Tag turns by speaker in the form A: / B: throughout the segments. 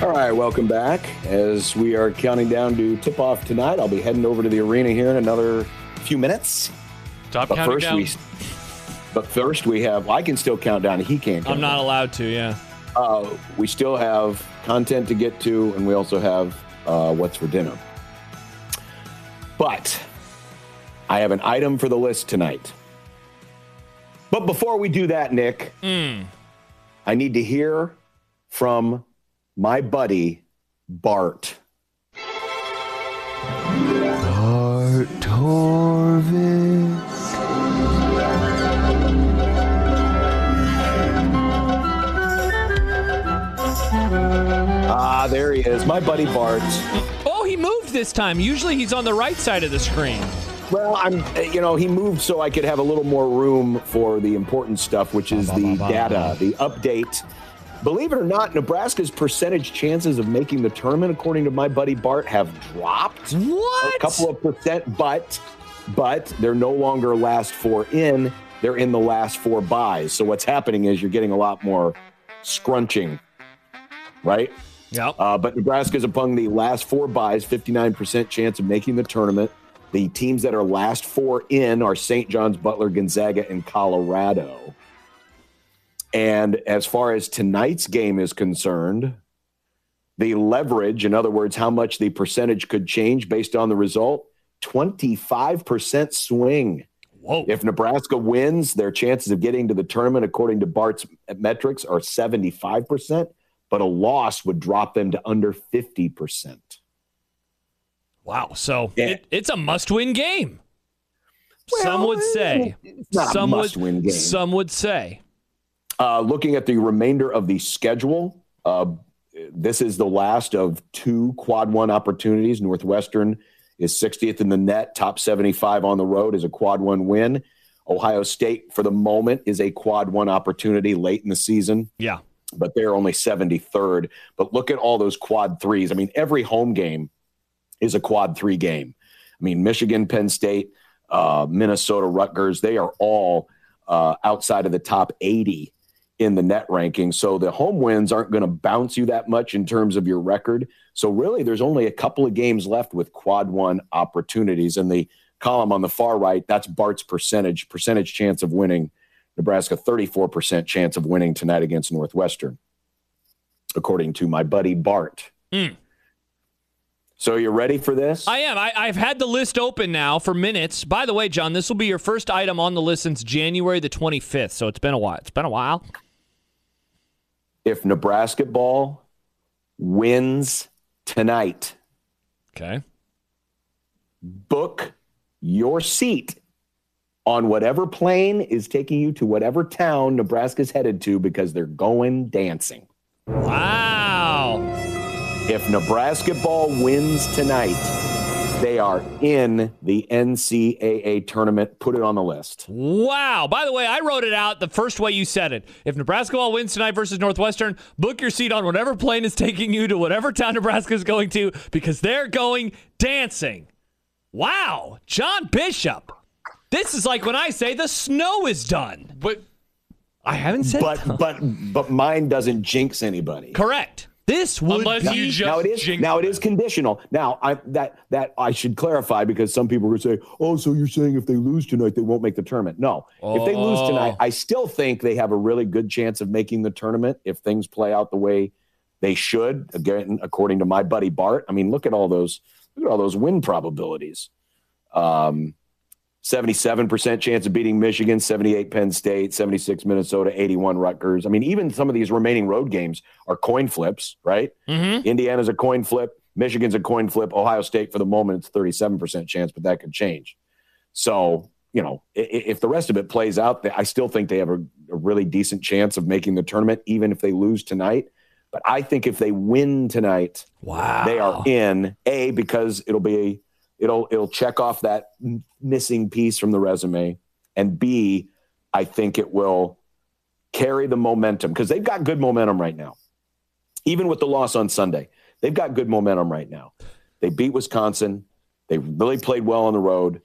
A: All right, welcome back. As we are counting down to tip off tonight, I'll be heading over to the arena here in another few minutes.
B: Stop
A: But
B: counting
A: first,
B: down.
A: we but first we have. I can still count down. He can't. Count
B: I'm not allowed to. Yeah.
A: Uh, we still have content to get to, and we also have uh, what's for dinner. But I have an item for the list tonight. But before we do that, Nick, I need to hear from my buddy Bart.
C: Bart Torvik.
A: Ah, there he is, my buddy Bart.
B: Oh, he moved this time. Usually he's on the right side of the screen.
A: Well, I'm, you know, he moved so I could have a little more room for the important stuff, which is the data, the update. Believe it or not, Nebraska's percentage chances of making the tournament, according to my buddy Bart, have dropped
B: What?
A: a couple of percent, but but they're no longer last four in; they're in the last four byes. So what's happening is you're getting a lot more scrunching, right?
B: Yeah.
A: Uh, but Nebraska's among the last four byes, 59% chance of making the tournament. The teams that are last four in are St. John's, Butler, Gonzaga, and Colorado. And as far as tonight's game is concerned, the leverage, in other words, how much the percentage could change based on the result, 25% swing.
B: Whoa.
A: If Nebraska wins, their chances of getting to the tournament, according to Bart's metrics, are 75%, but a loss would drop them to under 50%.
B: wow. So
A: Yeah.
B: it, it's a must-win game. some would say.
A: It's not
B: some
A: a must
B: would,
A: win game.
B: Some would say.
A: Uh, looking at the remainder of the schedule, uh, this is the last of two quad one opportunities. Northwestern is 60th in the net, top 75 on the road is a quad one win. Ohio State, for the moment, is a quad one opportunity late in the season.
B: Yeah.
A: but they're only 73rd. But look at all those quad threes. I mean, every home game is a quad three game. I mean, Michigan, Penn State, uh, Minnesota, Rutgers, they are all uh, outside of the top 80 in the net ranking. So the home wins aren't going to bounce you that much in terms of your record. So really, there's only a couple of games left with quad one opportunities. And the column on the far right, that's Bart's percentage, percentage chance of winning. Nebraska 34% chance of winning tonight against Northwestern, according to my buddy Bart.
B: Mm.
A: So you're ready for this?
B: I am. I, I've had the list open now for minutes. By the way, John, this will be your first item on the list since January the 25th. So it's been a while. It's been a while.
A: If Nebraska ball wins tonight,
B: Okay.
A: book your seat on whatever plane is taking you to whatever town Nebraska's headed to because they're going dancing.
B: Wow.
A: If Nebraska ball wins tonight, they are in the NCAA tournament. Put it on the list.
B: Wow. By the way, I wrote it out the first way you said it. If Nebraska ball wins tonight versus Northwestern, book your seat on whatever plane is taking you to whatever town Nebraska is going to because they're going dancing. Wow. John Bishop. This is like when I say the snow is done.
D: But
B: I haven't said
A: But but but mine doesn't jinx anybody.
B: correct. This would
D: Unless
B: be
D: you just
A: now it is now it is conditional. Now I that that I should clarify because some people would say, "Oh, so you're saying if they lose tonight they won't make the tournament?" No, if they lose tonight, I still think they have a really good chance of making the tournament if things play out the way they should. Again, according to my buddy Bart. I mean, look at all those look at all those win probabilities. Um, 77% chance of beating Michigan, 78 Penn State, 76 Minnesota, 81 Rutgers. I mean, even some of these remaining road games are coin flips, right? Mm-hmm. Indiana's a coin flip, Michigan's a coin flip, Ohio State for the moment it's 37% chance, but that could change. So, you know, if the rest of it plays out, I still think they have a, a really decent chance of making the tournament, even if they lose tonight. But I think if they win tonight,
B: Wow.
A: they are in a because it'll be it'll it'll check off that missing piece from the resume, and b I think it will carry the momentum because they've got good momentum right now. Even with the loss on Sunday, they've got good momentum right now. They beat Wisconsin. They really played well on the road.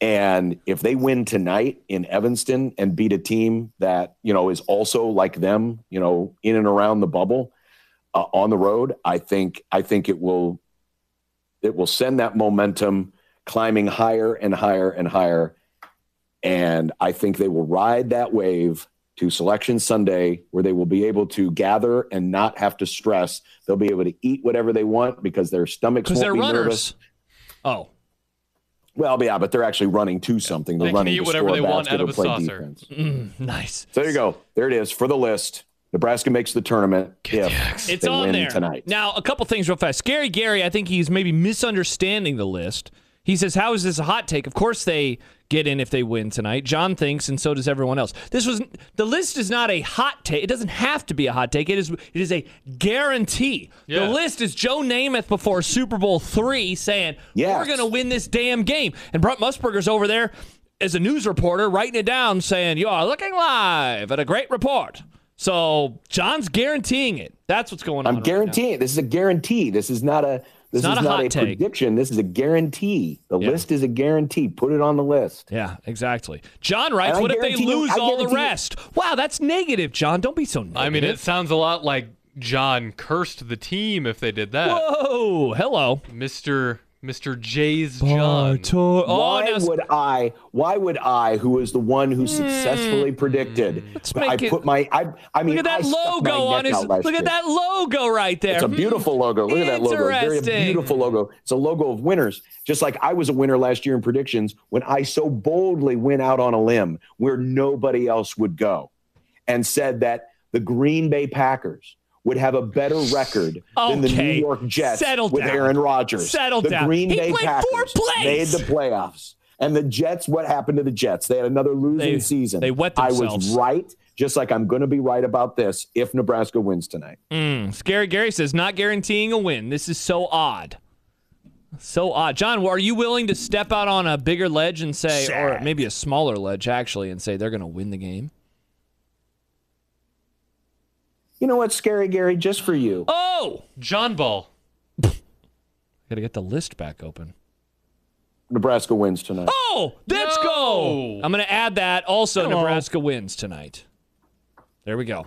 A: And if they win tonight in Evanston and beat a team that, you know, is also like them, you know, in and around the bubble uh, on the road, I think I think it will it will send that momentum climbing higher and higher and higher. And I think they will ride that wave to selection Sunday where they will be able to gather and not have to stress. They'll be able to eat whatever they want because their stomachs won't
B: they're
A: be
B: runners.
A: nervous.
B: Oh,
A: Well, yeah, but they're actually running to something. They're
D: They can
A: running
D: eat
A: to
D: whatever
A: score
D: they
A: a
D: want out of a
A: play
D: saucer.
A: defense.
B: Mm, nice.
A: So there you go. There it is for the list. Nebraska makes the tournament if
B: It's
A: they
B: on
A: win
B: there
A: tonight.
B: Now, a couple things real fast. Scary Gary, I think he's maybe misunderstanding the list. He says, "How is this a hot take?" Of course, they get in if they win tonight. John thinks, and so does everyone else. This was the list is not a hot take. It doesn't have to be a hot take. It is. It is a guarantee.
D: Yeah.
B: The list is Joe Namath before Super Bowl three saying,
A: Yes.
B: "We're going to win this damn game," and Brent Musburger's over there as a news reporter writing it down, saying, "You are looking live at a great report." So John's guaranteeing it. That's what's going on.
A: I'm
B: right now.
A: guaranteeing. this is a guarantee. This is not a. This
B: not
A: is
B: a
A: not
B: hot
A: a
B: take.
A: prediction. This is a guarantee. The
B: Yeah.
A: list is a guarantee. Put it on the list.
B: Yeah, exactly. John writes,
A: And I
B: "What if they
A: guarantee you-
B: lose all the
A: guarantee you-
B: rest?" Wow, that's negative, John. Don't be so negative.
D: I mean, it sounds a lot like John cursed the team if they did that.
B: Whoa, hello,
D: Mr. Mr. Jay's John.
B: Oh,
A: why
B: now,
A: would I? Why would I, who was the one who successfully predicted?
B: Let's
A: I
B: make it-
A: put my. I. I mean,
B: look at that
A: stuck my
B: logo on his.
A: out last
B: Look at that logo right there.
A: It's a
B: Hmm.
A: beautiful logo. Look at that logo. Very beautiful logo. It's a logo of winners. Just like I was a winner last year in predictions when I so boldly went out on a limb where nobody else would go and said that the Green Bay Packers would have a better record than the New York Jets
B: Settle
A: with
B: down.
A: Aaron Rodgers.
B: Settle
A: the
B: down.
A: Green
B: He
A: Bay
B: played
A: Packers
B: fourth place.
A: made the playoffs. And the Jets, what happened to the Jets? They had another losing
B: They-
A: season.
B: they wet themselves.
A: I was right, just like I'm going to be right about this if Nebraska wins tonight.
B: Hmm. Scary Gary says, "Not guaranteeing a win. This is so odd." So odd, John. Are you willing to step out on a bigger ledge and say, or maybe a smaller ledge actually, and say they're going to win the game?
A: You know what, Scary Gary? Just for you.
B: Oh,
D: John Ball.
B: got to get the list back open.
A: Nebraska wins tonight.
B: Oh, let's
D: No.
B: go. I'm going to add that. Also,
A: Hello.
B: Nebraska wins tonight. There we go.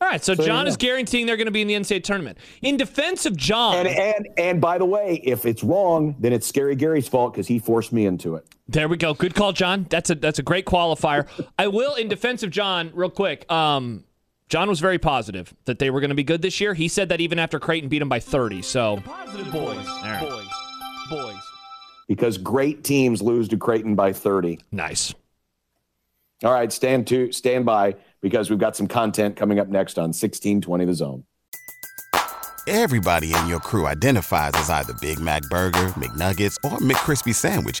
B: All right, so
A: So
B: John
A: you
B: is guaranteeing they're going to be in the NCAA tournament. In defense of John,
A: And and and by the way, if it's wrong, then it's Scary Gary's fault because he forced me into it.
B: there we go. Good call, John. That's a that's a great qualifier. I will, in defense of John, real quick. Um, John was very positive that they were going to be good this year. He said that even after Creighton beat him by 30. So
E: Positive boys.
B: right.
E: Boys. Boys.
A: Because great teams lose to Creighton by 30.
B: nice.
A: All right, stand to stand by because we've got some content coming up next on 1620 The Zone.
F: Everybody in your crew identifies as either Big Mac Burger, McNuggets, or McCrispy Sandwich.